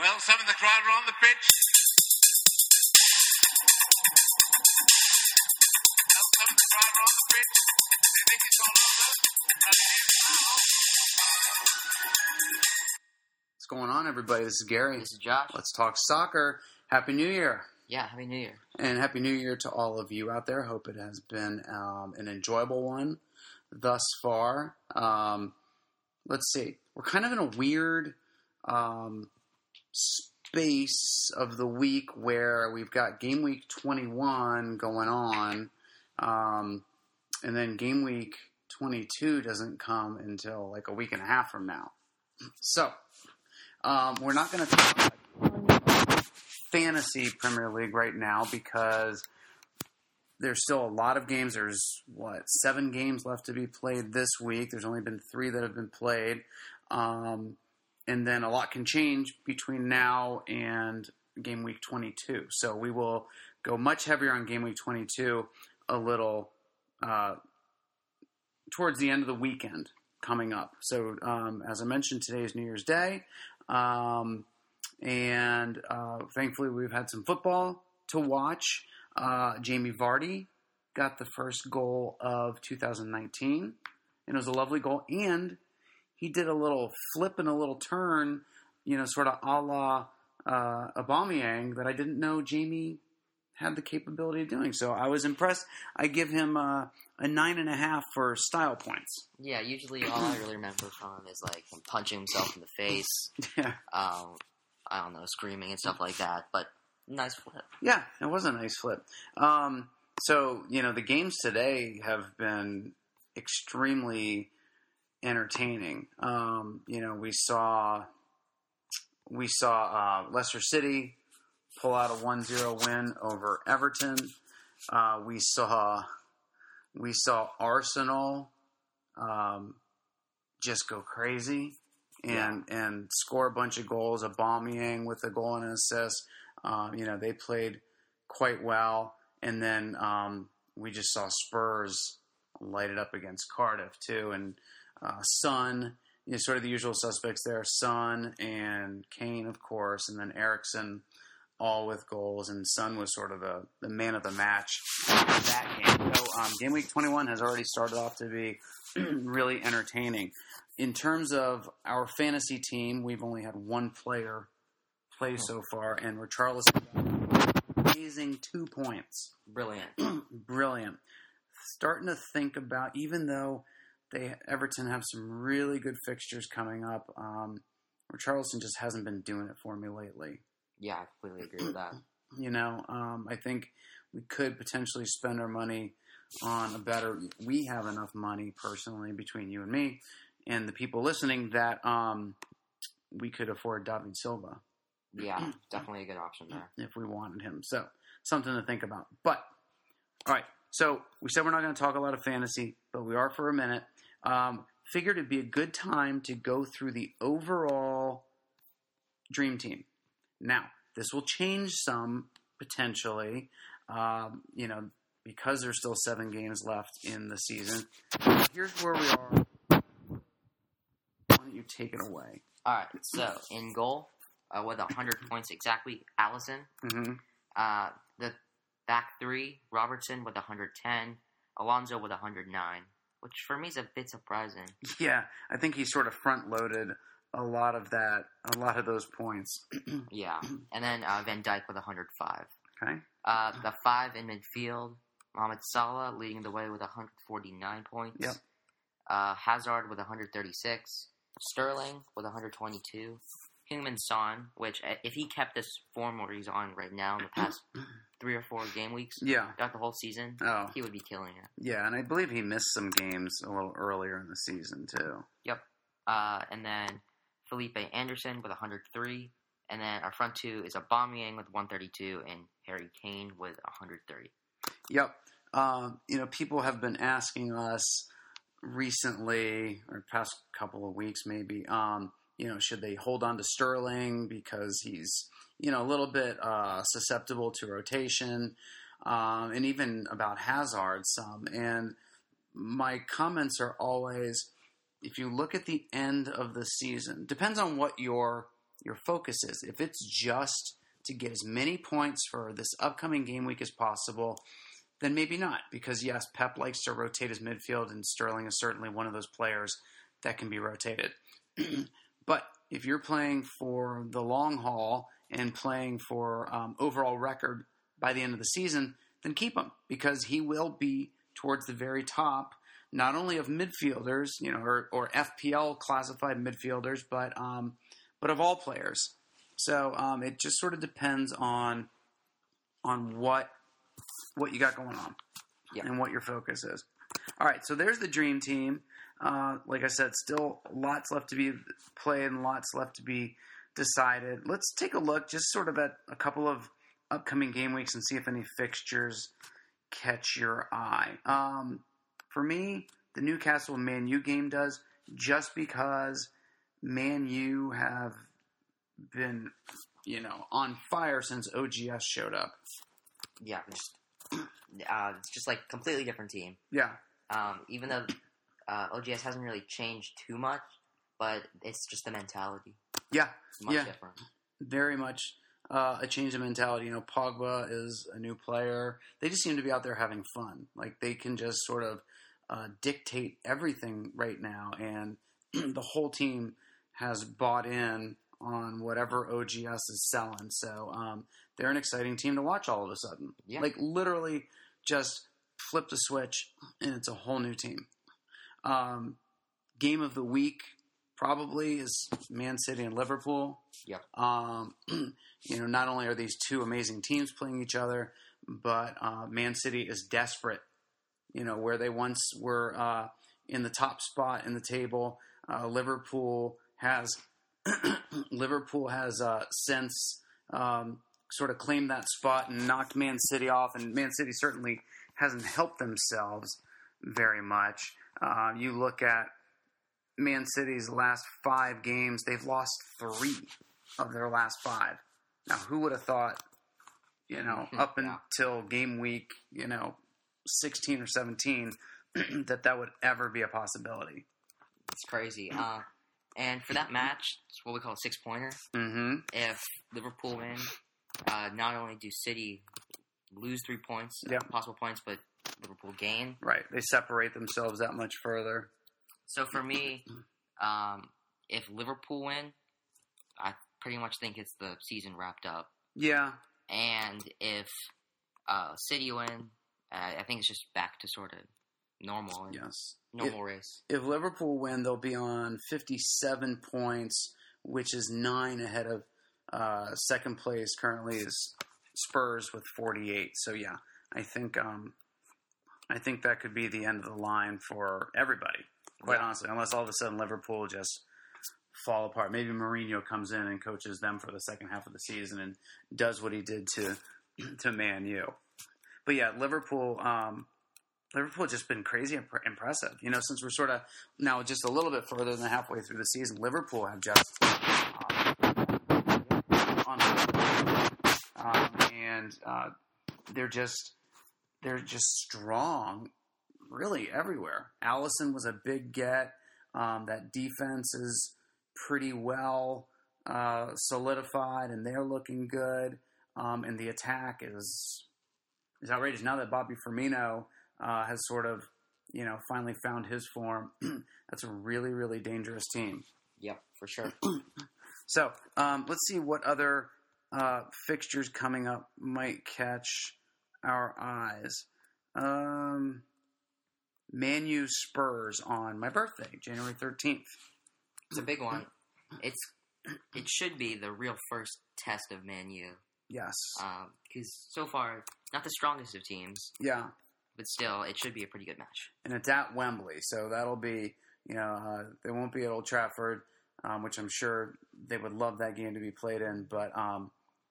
Well, some of the crowd are on the pitch. Well, some of the crowd are on the pitch. They think it's all over. And it is now. What's going on, everybody? This is Gary. This is Josh. Let's talk soccer. Happy New Year. Yeah, Happy New Year. And Happy New Year to all of you out there. Hope it has been um, an enjoyable one thus far. Um, let's see. We're kind of in a weird um, space of the week where we've got game week 21 going on, um, and then game week 22 doesn't come until like a week and a half from now. So, um, we're not going to talk about fantasy Premier League right now because there's still a lot of games. There's what seven games left to be played this week. There's only been three that have been played, um, and then a lot can change between now and game week 22. So we will go much heavier on game week 22 a little uh, towards the end of the weekend coming up. So um, as I mentioned, today is New Year's Day. Um, and uh, thankfully, we've had some football to watch. Uh, Jamie Vardy got the first goal of 2019, and it was a lovely goal. And he did a little flip and a little turn, you know, sort of a la uh, Aubameyang that I didn't know Jamie had the capability of doing. So I was impressed. I give him uh, a nine and a half for style points. Yeah, usually all I really remember from him is like him punching himself in the face. Yeah, Um, I don't know, screaming and stuff like that. But nice flip. Yeah, it was a nice flip. Um, so you know the games today have been extremely entertaining. Um, you know we saw we saw uh, Leicester City pull out a 1-0 win over Everton. Uh, we saw we saw Arsenal um, just go crazy and and score a bunch of goals. Aubameyang with a goal and an assist. Um, you know they played quite well, and then um, we just saw Spurs light it up against Cardiff too, and uh, Son. You know, sort of the usual suspects there: Son and Kane, of course, and then Eriksen, all with goals. And Son was sort of the, the man of the match in that game. So um, game week 21 has already started off to be really entertaining. In terms of our fantasy team, we've only had one player play so far, and Richarlison amazing two points. Brilliant. Brilliant. Starting to think about, even though they Everton have some really good fixtures coming up, um, Richarlison just hasn't been doing it for me lately. Yeah, I completely agree with that. You know, um, I think we could potentially spend our money on a better. We have enough money personally between you and me and the people listening that um, we could afford David Silva Yeah, definitely a good option there. if we wanted him. So something to think about. But all right, so we said we're not going to talk a lot of fantasy, but we are for a minute. Um, figured it'd be a good time to go through the overall dream team. Now, this will change some potentially. Um, you know, because there's still seven games left in the season. Here's where we are. Why don't you take it away? All right, so in goal, uh, with 100 points exactly, Alisson. hmm Uh, the back three, Robertson with 110, Alonso with 109, which for me is a bit surprising. Yeah, I think he sort of front loaded a lot of that, a lot of those points. Yeah, and then uh, Van Dijk with 105. Okay. Uh, the five in midfield, Mohamed Salah leading the way with 149 points. Yep. Uh, Hazard with 136. Sterling with 122. Heung-min Son, which uh, if he kept this form where he's on right now in the past three or four game weeks, Yeah. throughout the whole season, Oh, he would be killing it. yeah, and I believe he missed some games a little earlier in the season too. Yep. Uh, and then Felipe Anderson with 103. And then our front two is Aubameyang with 132 and Harry Kane with 130. Yep. Um, you know, people have been asking us recently, or past couple of weeks maybe, um, you know, should they hold on to Sterling because he's, you know, a little bit uh, susceptible to rotation, um, and even about Hazard some. And my comments are always, if you look at the end of the season, depends on what your your focus is. If it's just to get as many points for this upcoming game week as possible, then maybe not. Because yes, Pep likes to rotate his midfield, and Sterling is certainly one of those players that can be rotated. but if you're playing for the long haul and playing for um, overall record by the end of the season, then keep him because he will be towards the very top, not only of midfielders, you know, or, or FPL classified midfielders, but um, but of all players. So um, it just sort of depends on on what what you got going on Yeah. and what your focus is. All right, so there's the dream team. Uh, like I said, still lots left to be played and lots left to be decided. Let's take a look, just sort of at a couple of upcoming game weeks and see if any fixtures catch your eye. Um, for me, the Newcastle Man U game does, just because Man U have been, you know, on fire since OGS showed up. Yeah, just uh, it's just like completely different team. Yeah, Um, even though uh, OGS hasn't really changed too much, but it's just the mentality. yeah, It's much Yeah. different. very much uh, a change of mentality. You know, Pogba is a new player. They just seem to be out there having fun. Like they can just sort of uh, dictate everything right now, and the whole team has bought in on whatever OGS is selling. So um, they're an exciting team to watch all of a sudden. Yeah. Like literally, just flip the switch, and it's a whole new team. Um, game of the week probably is Man City and Liverpool. Yep. Um, you know, not only are these two amazing teams playing each other, but uh, Man City is desperate. You know, where they once were uh, in the top spot in the table, uh, Liverpool has Liverpool has uh, since um, sort of claimed that spot and knocked Man City off, and Man City certainly hasn't helped themselves very much. Uh, you look at Man City's last five games; they've lost three of their last five. Now, who would have thought, you know, up Yeah. until game week, you know, 16 or 17, that that would ever be a possibility? It's crazy. Uh, and for that match, it's what we call a six pointer. Mm-hmm. If Liverpool win, uh, not only do City lose three points, Yeah. possible points, but Liverpool gain. Right. They separate themselves that much further. So for me, um, if Liverpool win, I pretty much think it's the season wrapped up. Yeah. And if uh, City win, uh, I think it's just back to sort of normal and Yes. normal race. If Liverpool win, they'll be on 57 points, which is nine ahead of uh, second place. Currently is Spurs with 48. So yeah, I think um, I think that could be the end of the line for everybody. Quite Yeah. honestly, unless all of a sudden Liverpool just fall apart. Maybe Mourinho comes in and coaches them for the second half of the season and does what he did to to Man U. But yeah, Liverpool. Um, Liverpool has just been crazy imp- impressive. You know, since we're sort of now just a little bit further than halfway through the season, Liverpool have just uh, on um, and uh, they're just they're just strong, really everywhere. Alisson was a big get. Um, that defense is pretty well uh, solidified, and they're looking good. Um, and the attack is is outrageous now that Bobby Firmino uh, has sort of, you know, finally found his form. That's a really, really dangerous team. Yep, for sure. So um, let's see what other uh, fixtures coming up might catch our eyes. Um, Man U Spurs on my birthday, January 13th. It's a big one. It's it should be the real first test of Manu. U Yes. because so far not the strongest of teams, Yeah. but still it should be a pretty good match. and it's at Wembley, so that'll be you know uh, they won't be at Old Trafford, um, which I'm sure they would love that game to be played in. But um,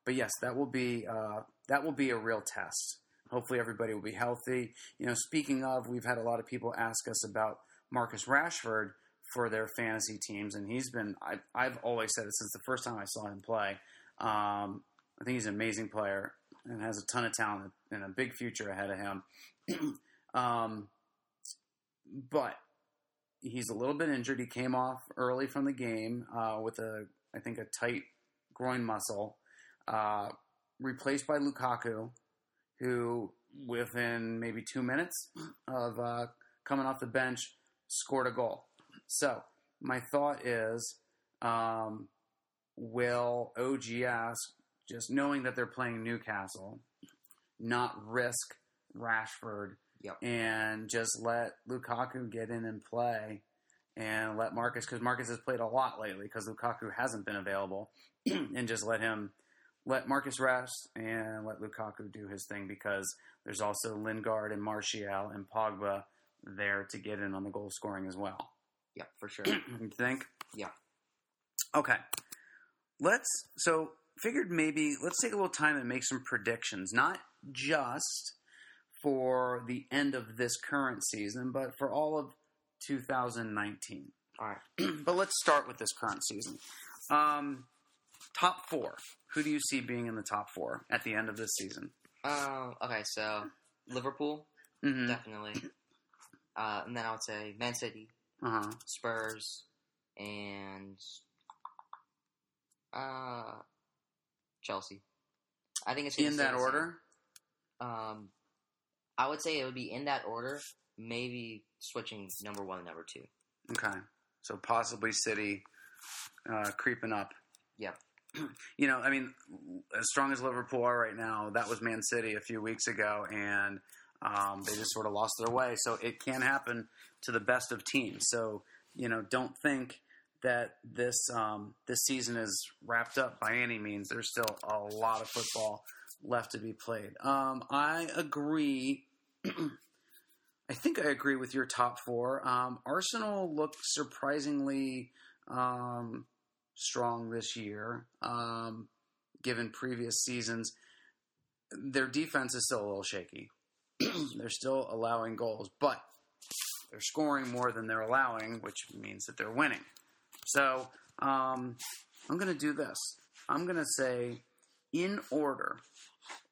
but yes, that will be uh, that will be a real test. Hopefully, everybody will be healthy. You know, speaking of, we've had a lot of people ask us about Marcus Rashford for their fantasy teams, and he's been I, I've always said it since the first time I saw him play. Um, I think he's an amazing player and has a ton of talent and a big future ahead of him. um, but he's a little bit injured. He came off early from the game uh, with a, I think, a tight groin muscle, uh, replaced by Lukaku, who within maybe two minutes of uh, coming off the bench scored a goal. So my thought is, um, will OGS just knowing that they're playing Newcastle, not risk Rashford Yep. and just let Lukaku get in and play and let Marcus because Marcus has played a lot lately because Lukaku hasn't been available and just let him let Marcus rest and let Lukaku do his thing because there's also Lingard and Martial and Pogba there to get in on the goal scoring as well. Yeah, for sure. You think? Yeah. Okay. Let's so figured maybe let's take a little time and make some predictions, not just for the end of this current season, but for all of 2019. All right. but let's start with this current season. Um, top four. Who do you see being in the top four at the end of this season? Um. Okay. So Liverpool, Mm-hmm. definitely. Uh, and then I would say Man City, Uh huh. Spurs, and uh, Chelsea. I think it's In that order. Um, I would say it would be in that order. Maybe switching number one and number two. Okay. So possibly City uh, creeping up. Yep. You know, I mean, as strong as Liverpool are right now, that was Man City a few weeks ago, and um, they just sort of lost their way. So it can happen to the best of teams. So you know, don't think that this um, this season is wrapped up by any means. There's still a lot of football left to be played. Um, I agree. I think I agree with your top four. Um, Arsenal looked surprisingly um, strong this year, um, given previous seasons. Their defense is still a little shaky. they're still allowing goals, but they're scoring more than they're allowing, which means that they're winning. So um, I'm going to do this. I'm going to say, in order,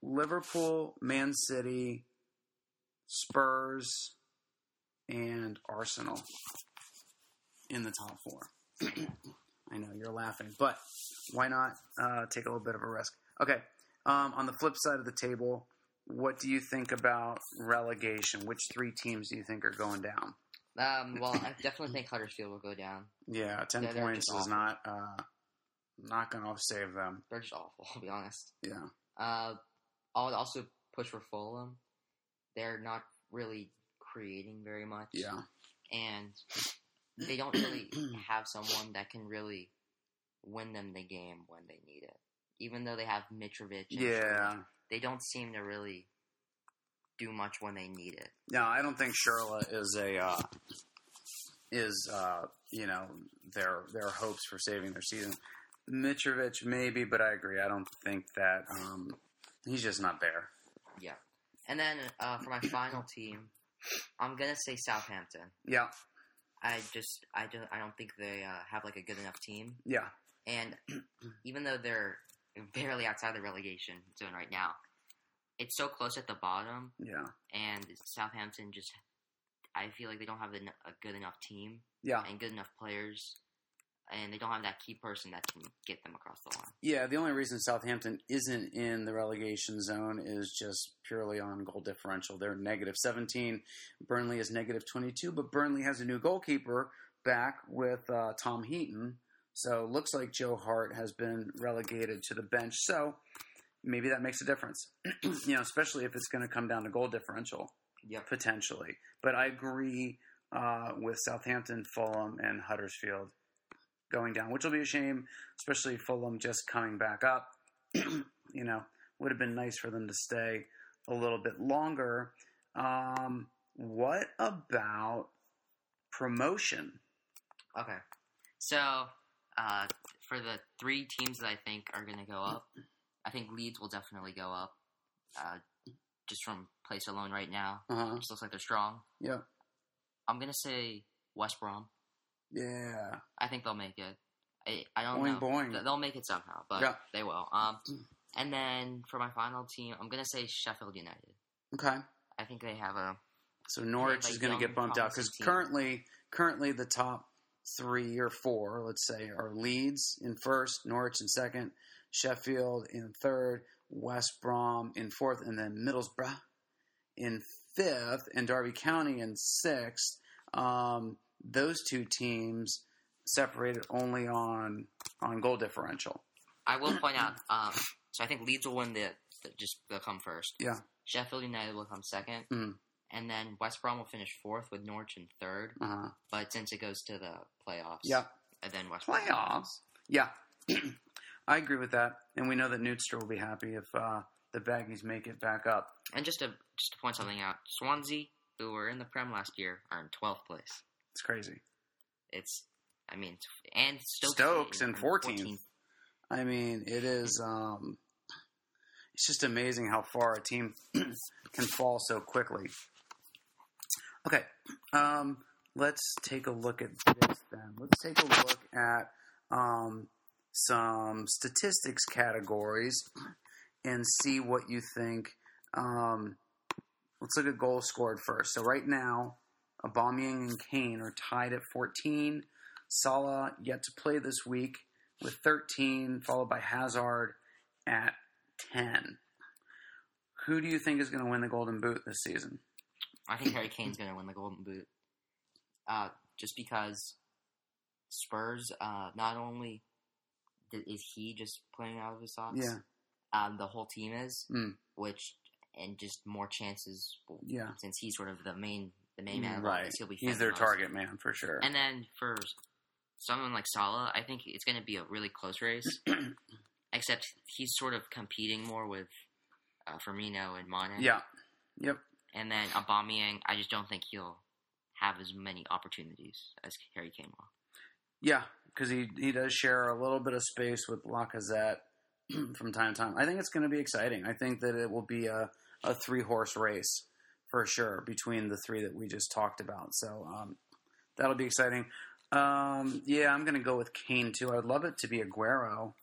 Liverpool, Man City, Spurs, and Arsenal in the top four. I know you're laughing, but why not uh, take a little bit of a risk? Okay. Um, on the flip side of the table, what do you think about relegation? Which three teams do you think are going down? Um, well, I definitely think Huddersfield will go down. Yeah, ten They're- they're points is awful. not uh, not going to save them. They're just awful, I'll be honest. Yeah, Uh, I would also push for Fulham. They're not really creating very much. yeah, And they don't really have someone that can really win them the game when they need it. Even though they have Mitrovic. and yeah. They don't seem to really do much when they need it. No, I don't think Schürrle is a uh, is uh, you know their their hopes for saving their season. Mitrovic maybe, but I agree. I don't think that um, he's just not there. Yeah. And then uh, for my final team, I'm gonna say Southampton. Yeah, I just I don't I don't think they uh, have like a good enough team. yeah, And even though they're barely outside the relegation zone right now, it's so close at the bottom, yeah, and Southampton just I feel like they don't have a good enough team yeah, and good enough players, and they don't have that key person that can get them across the line. yeah. The only reason Southampton isn't in the relegation zone is just purely on goal differential. They're negative seventeen. Burnley is negative twenty two, but Burnley has a new goalkeeper back with uh, Tom Heaton. So looks like Joe Hart has been relegated to the bench. So maybe that makes a difference. you know, especially if it's going to come down to goal differential Yep. potentially. But I agree uh, with Southampton, Fulham, and Huddersfield going down, which will be a shame, especially Fulham just coming back up. you know, would have been nice for them to stay a little bit longer. Um, what about promotion? Okay. So, uh, for the three teams that I think are going to go up, I think Leeds will definitely go up. Uh, just from place alone right now, Uh looks like they're strong. Yeah. I'm gonna say West Brom. Yeah. I think they'll make it. I, I don't Boing, know. boing. They'll make it somehow, but Yeah. they will. Um, and then for my final team, I'm gonna say Sheffield United. Okay. I think they have a So Norwich like is going to get bumped out because currently, currently the top three or four, let's say, are Leeds in first, Norwich in second, Sheffield in third, West Brom in fourth, and then Middlesbrough in fifth, and Derby County in sixth. Um, those two teams separated only on on goal differential. I will point out. Um, so I think Leeds will win the, the just they'll come first. Yeah. Sheffield United will come second, Mm. and then West Brom will finish fourth with Norwich in third. Uh, But since it goes to the playoffs, yeah, and then West Brom playoffs. Yeah, I agree with that, and we know that Newtster will be happy if uh, the Baggies make it back up. And just to just to point something out, Swansea, who were in the Prem last year, are in twelfth place. It's crazy. It's, I mean, and Stokes, Stokes in 14th. I mean, it is. Um, it's just amazing how far a team can fall so quickly. Okay, um, let's take a look at this then. Let's take a look at um, some statistics categories and see what you think. Um, let's look at goals scored first. So right now, Aubameyang and Kane are tied at 14. Salah yet to play this week with 13, followed by Hazard at 10. Who do you think is going to win the Golden Boot this season? I think Harry Kane's going to win the Golden Boot. Uh, just because Spurs, uh, not only is he just playing out of his socks, Yeah, um, the whole team is, Mm. which and just more chances yeah, since he's sort of the main the main man. right. he'll be He's their the target man for sure. And then for someone like Salah, I think it's going to be a really close race. except he's sort of competing more with uh, Firmino and Mane. yeah, yep, And then Aubameyang, I just don't think he'll have as many opportunities as Harry Kane will. yeah, because he he does share a little bit of space with Lacazette from time to time. I think it's going to be exciting. I think that it will be a a three horse race for sure between the three that we just talked about. So um, that'll be exciting. Um, yeah, I'm going to go with Kane too. I'd love it to be Aguero,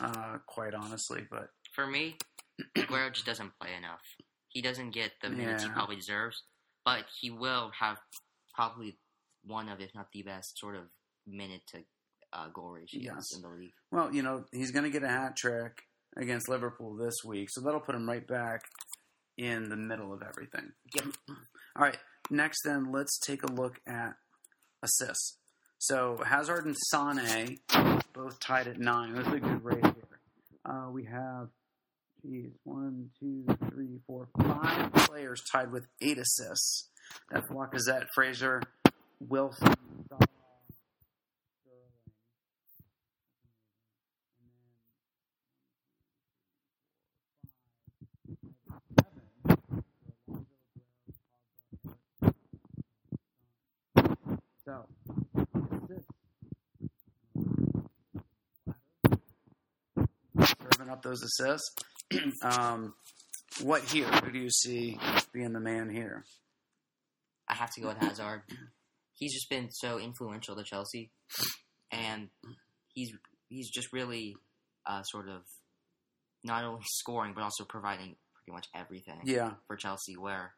uh, quite honestly, but For me, Aguero just doesn't play enough. He doesn't get the minutes he probably deserves, but he will have probably one of, if not the best, sort of minute to uh, goal ratios Yes. in the league. well, you know, he's going to get a hat trick against Liverpool this week, so that'll put him right back in the middle of everything. Yep. All right, next then, let's take a look at assists. So Hazard and Sane both tied at nine. That's a good rate here. Uh, we have, geez, one, two, three, four, five players tied with eight assists. That's Lacazette, Fraser, Wilson, up those assists. um, what here? Who do you see being the man here? I have to go with Hazard. He's just been so influential to Chelsea, and he's he's just really uh, sort of not only scoring but also providing pretty much everything Yeah, for Chelsea. Where,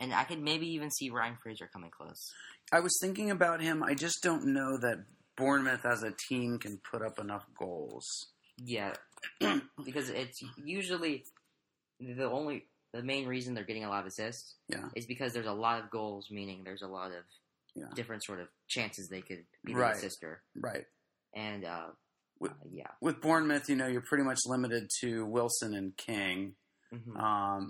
and I could maybe even see Ryan Fraser coming close. I was thinking about him. I just don't know that Bournemouth as a team can put up enough goals. Yeah, because it's usually the only the main reason they're getting a lot of assists Yeah. is because there's a lot of goals, meaning there's a lot of Yeah. different sort of chances they could be Right. the assister. Right. And uh, With- uh, yeah, With Bournemouth, you know, you're pretty much limited to Wilson and King. Mhm. Um,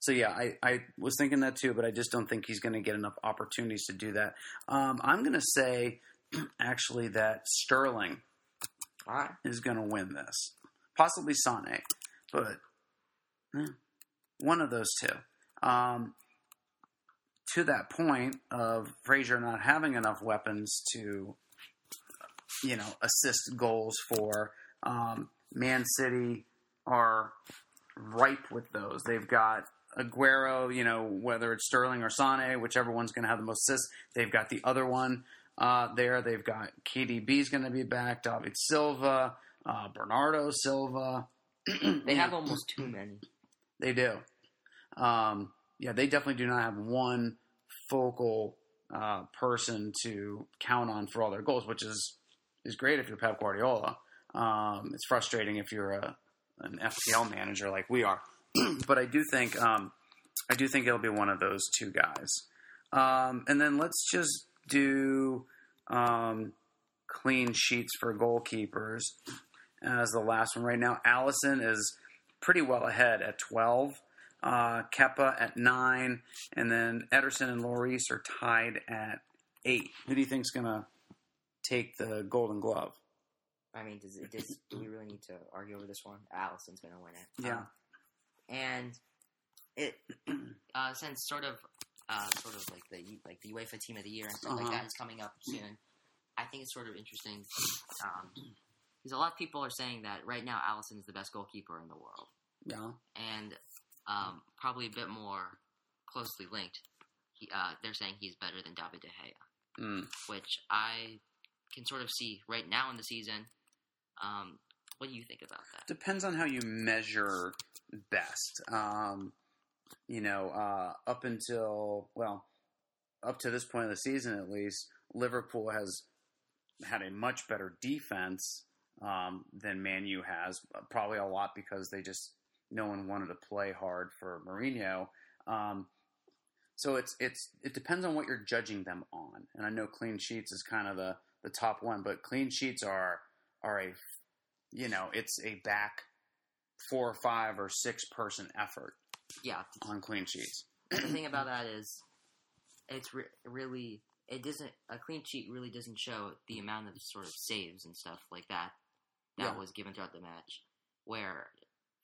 so yeah, I, I was thinking that too, but I just don't think he's going to get enough opportunities to do that. Um, I'm going to say actually that Sterling right. is going to win this, possibly Sane, but one of those two. Um, to that point of Fraser not having enough weapons to, you know, assist goals for, um, Man City are ripe with those. They've got Aguero, you know, whether it's Sterling or Sane, whichever one's going to have the most assists. They've got the other one uh, there. They've got KDB's going to be back, David Silva, uh, Bernardo Silva. They have almost too many. They do. Um, yeah, they definitely do not have one focal uh, person to count on for all their goals, which is is great if you're Pep Guardiola. Um, it's frustrating if you're a an FPL manager like we are, but I do think um, I do think it'll be one of those two guys. Um, and then let's just do um, clean sheets for goalkeepers as the last one right now. Alisson is pretty well ahead at 12. Uh, Kepa at 9. And then Ederson and Lloris are tied at 8. Who do you think's going to take the Golden Glove? I mean, does, it- does do we really need to argue over this one? Alisson's gonna win it. Yeah. Um, and it uh, since sort of uh, sort of like the like the UEFA Team of the Year and stuff like Uh-huh. that is coming up soon. I think it's sort of interesting um, because a lot of people are saying that right now Alisson is the best goalkeeper in the world, Yeah. and um, probably a bit more closely linked. He, uh, they're saying he's better than David De Gea Mm. which I can sort of see right now in the season. Um, what do you think about that? Depends on how you measure best. Um, you know, uh, up until, well, up to this point of the season at least, Liverpool has had a much better defense um, than Man U has. Probably a lot because they just, no one wanted to play hard for Mourinho. Um, so it's it's it depends on what you're judging them on. And I know clean sheets is kind of the the top one, but clean sheets are are a you know it's a back four or five or six person effort Yeah, on clean sheets. the thing about that is, it's re- really it doesn't a clean sheet really doesn't show the amount of sort of saves and stuff like that that Yeah. was given throughout the match. Where,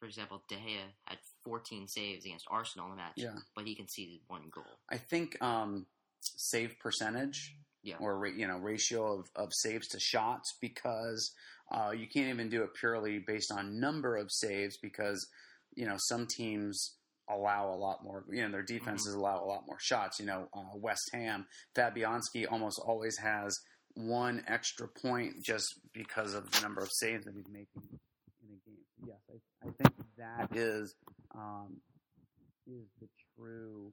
for example, De Gea had 14 saves against Arsenal in the match, Yeah. but he conceded one goal. I think um, save percentage Yeah. or you know ratio of, of saves to shots because uh, you can't even do it purely based on number of saves because you know some teams allow a lot more you know their defenses allow a lot more shots you know uh, West Ham Fabianski almost always has one extra point just because of the number of saves that he's making in a game yes I, I think that is um, is the true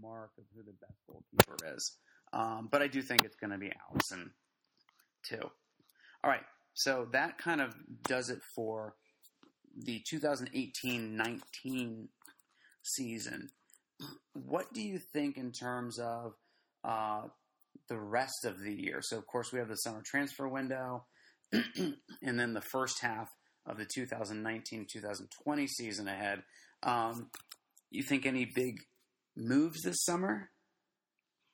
mark of who the best goalkeeper is. Um, but I do think it's going to be Alisson too. All right, so that kind of does it for the 2018-19 season. What do you think in terms of uh, the rest of the year? So, of course, we have the summer transfer window, and then the first half of the 2019-2020 season ahead. Um, you think any big moves this summer,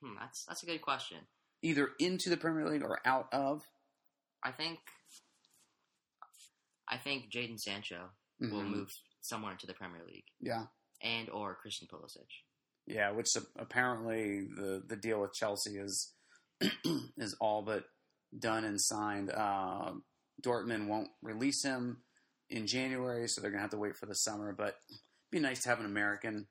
Hmm, that's that's a good question. either into the Premier League or out of? I think I think Jadon Sancho will Mhm. move somewhere into the Premier League, Yeah, and or Christian Pulisic. Yeah. Which apparently the the deal with Chelsea is is all but done and signed. Uh, Dortmund won't release him in January, so they're gonna have to wait for the summer. But it'd be nice to have an American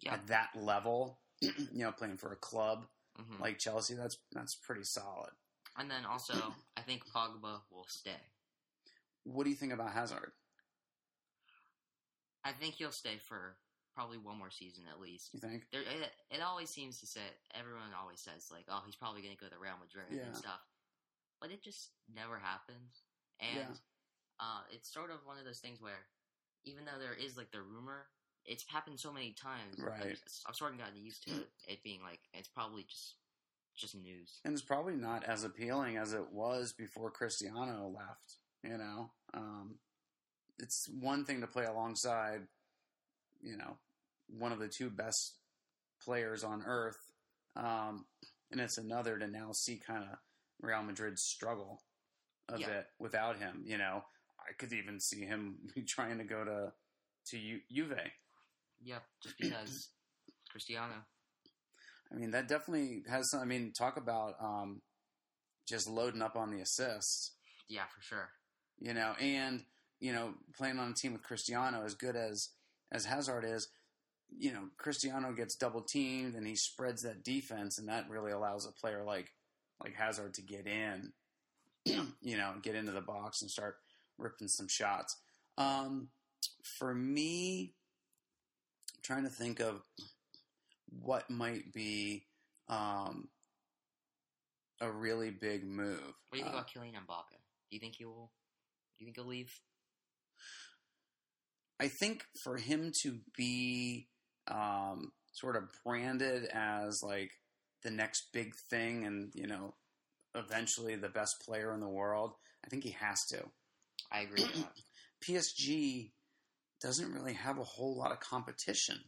Yeah. at that level. you know, playing for a club hmm like Chelsea. That's that's pretty solid. and then also, I think Pogba will stay. What do you think about Hazard? I think he'll stay for probably one more season at least. You think? There, it, it always seems to say everyone always says like, oh, he's probably going to go to Real Madrid Yeah. and stuff, but it just never happens. And Yeah. uh, it's sort of one of those things where, even though there is like the rumor, it's happened so many times. I'm Right. I've sort of gotten used to it, it being like it's probably just just news. and it's probably not as appealing as it was before Cristiano left. You know, um, it's one thing to play alongside, you know, one of the two best players on earth, um, and it's another to now see kind of Real Madrid struggle a Yeah. bit without him. You know, I could even see him trying to go to to Ju- Juve. Yep, just because Cristiano. I mean, that definitely has. Some, I mean, talk about um, just loading up on the assists. Yeah, for sure. you know, and you know, playing on a team with Cristiano as good as as Hazard is, you know, Cristiano gets double teamed and he spreads that defense, and that really allows a player like like Hazard to get in, you know, get into the box and start ripping some shots. Um, for me, I'm trying to think of what might be um, a really big move. What do you think Uh, about Kylian Mbappe? Do you think he will? Do you think he'll leave? I think for him to be um, sort of branded as like the next big thing, and you know, eventually the best player in the world, I think he has to. I agree with that. PSG doesn't really have a whole lot of competition.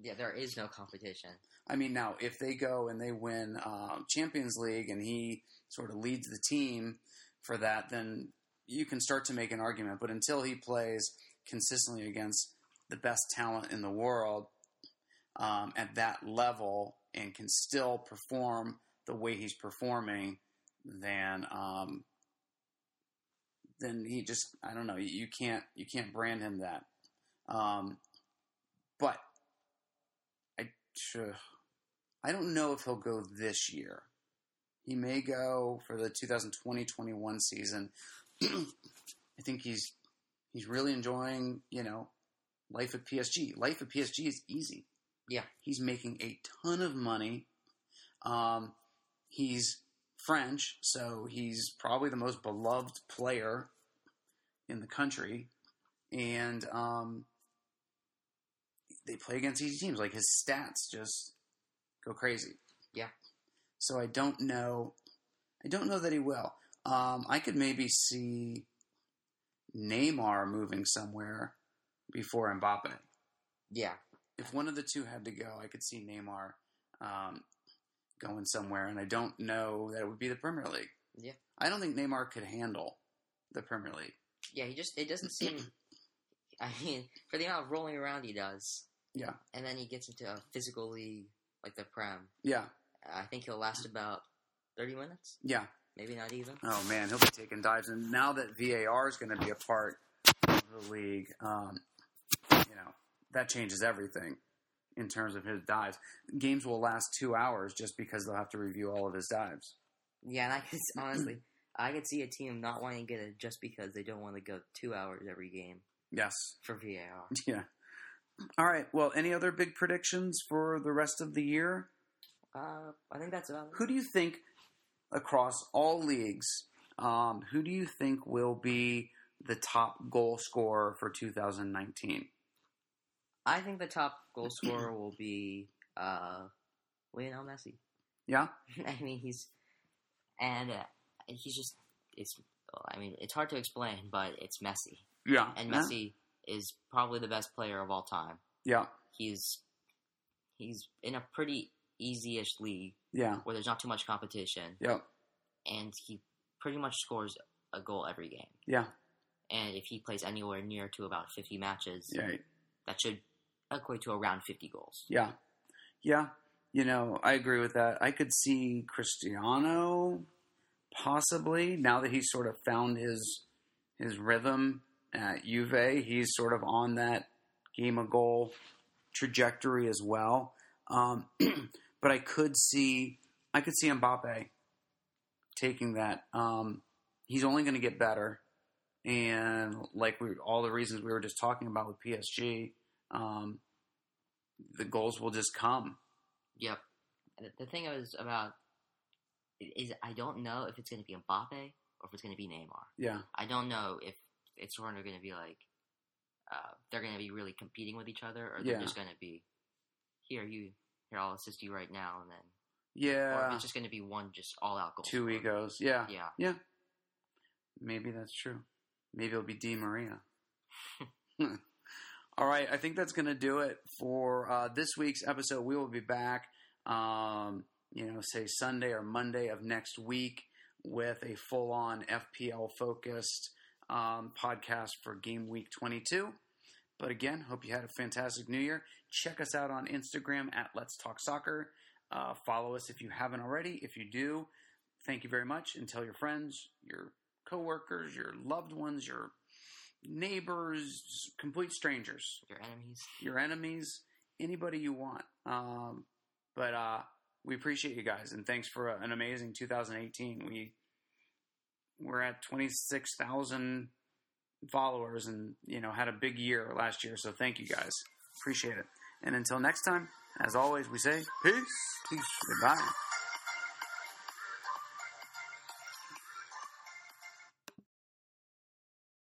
Yeah, there is no competition. I mean, now if they go and they win um, Champions League and he sort of leads the team for that, then you can start to make an argument. But until he plays consistently against the best talent in the world um, at that level and can still perform the way he's performing, then um, then he just I don't know you can't you can't brand him that. Um, but I. I don't know if he'll go this year. He may go for the 2020-21 season. I think he's he's really enjoying, you know, life at PSG. Life at PSG is easy. Yeah. He's making a ton of money. Um, he's French, so he's probably the most beloved player in the country. And um, they play against easy teams. Like his stats just go crazy. Yeah. So I don't know. I don't know that he will. Um, I could maybe see Neymar moving somewhere before Mbappe. Yeah, If one of the two had to go, I could see Neymar um, going somewhere, and I don't know that it would be the Premier League. Yeah. I don't think Neymar could handle the Premier League. yeah. He just it doesn't seem. I mean, for the amount of rolling around he does, Yeah, and then he gets into a physical league like the Prem. yeah, I think he'll last about thirty minutes, yeah. maybe not even. Oh man, he'll be taking dives, and now that VAR is going to be a part of the league, um, that changes everything in terms of his dives. Games will last two hours just because they'll have to review all of his dives. Yeah, and I could honestly, I could see a team not wanting to get it just because they don't want to go two hours every game Yes, for VAR. yeah. All right. Well, any other big predictions for the rest of the year? Uh, I think that's about it. Who do you think across all leagues? Um, who do you think will be the top goal scorer for 2019? I think the top goal scorer will be uh, Lionel Messi. Yeah, I mean, he's and uh, he's just it's. I mean, it's hard to explain, but it's Messi, yeah, and Yeah. Messi is probably the best player of all time. Yeah, He's he's in a pretty easy-ish league yeah, where there's not too much competition, yeah, and he pretty much scores a goal every game. yeah, And if he plays anywhere near to about 50 matches, yeah. that should equate to around 50 goals. Yeah. Yeah. You know, I agree with that. I could see Cristiano possibly now that he's sort of found his his rhythm at Juve. He's sort of on that game of goal trajectory as well. Um, but I could see I could see Mbappe taking that. Um, he's only going to get better, and like we all the reasons we were just talking about with PSG. Um, the goals will just come. Yep. The thing is about is I don't know if it's going to be Mbappe or if it's going to be Neymar. Yeah, I don't know if it's of going to be like uh, they're going to be really competing with each other, or they're Yeah. just going to be here you here I'll assist you right now, and then or if yeah. it's just going to be one just all out goal. Two scorer. egos. Yeah, Yeah. maybe that's true. Maybe it'll be Di Maria. All right, I think that's going to do it for uh, this week's episode. We will be back, um, you know, say Sunday or Monday of next week with a full on FPL focused um, podcast for game week 22. But again, hope you had a fantastic new year. Check us out on Instagram at Let's Talk Soccer. Uh, follow us if you haven't already. If you do, thank you very much. And tell your friends, your coworkers, your loved ones, your neighbors, complete strangers, Your enemies. your enemies, anybody you want. Um, but uh, we appreciate you guys, and thanks for an amazing 2018. We we're at 26,000 followers, and you know had a big year last year. So thank you guys, appreciate it. And until next time, as always, we say peace, peace, goodbye.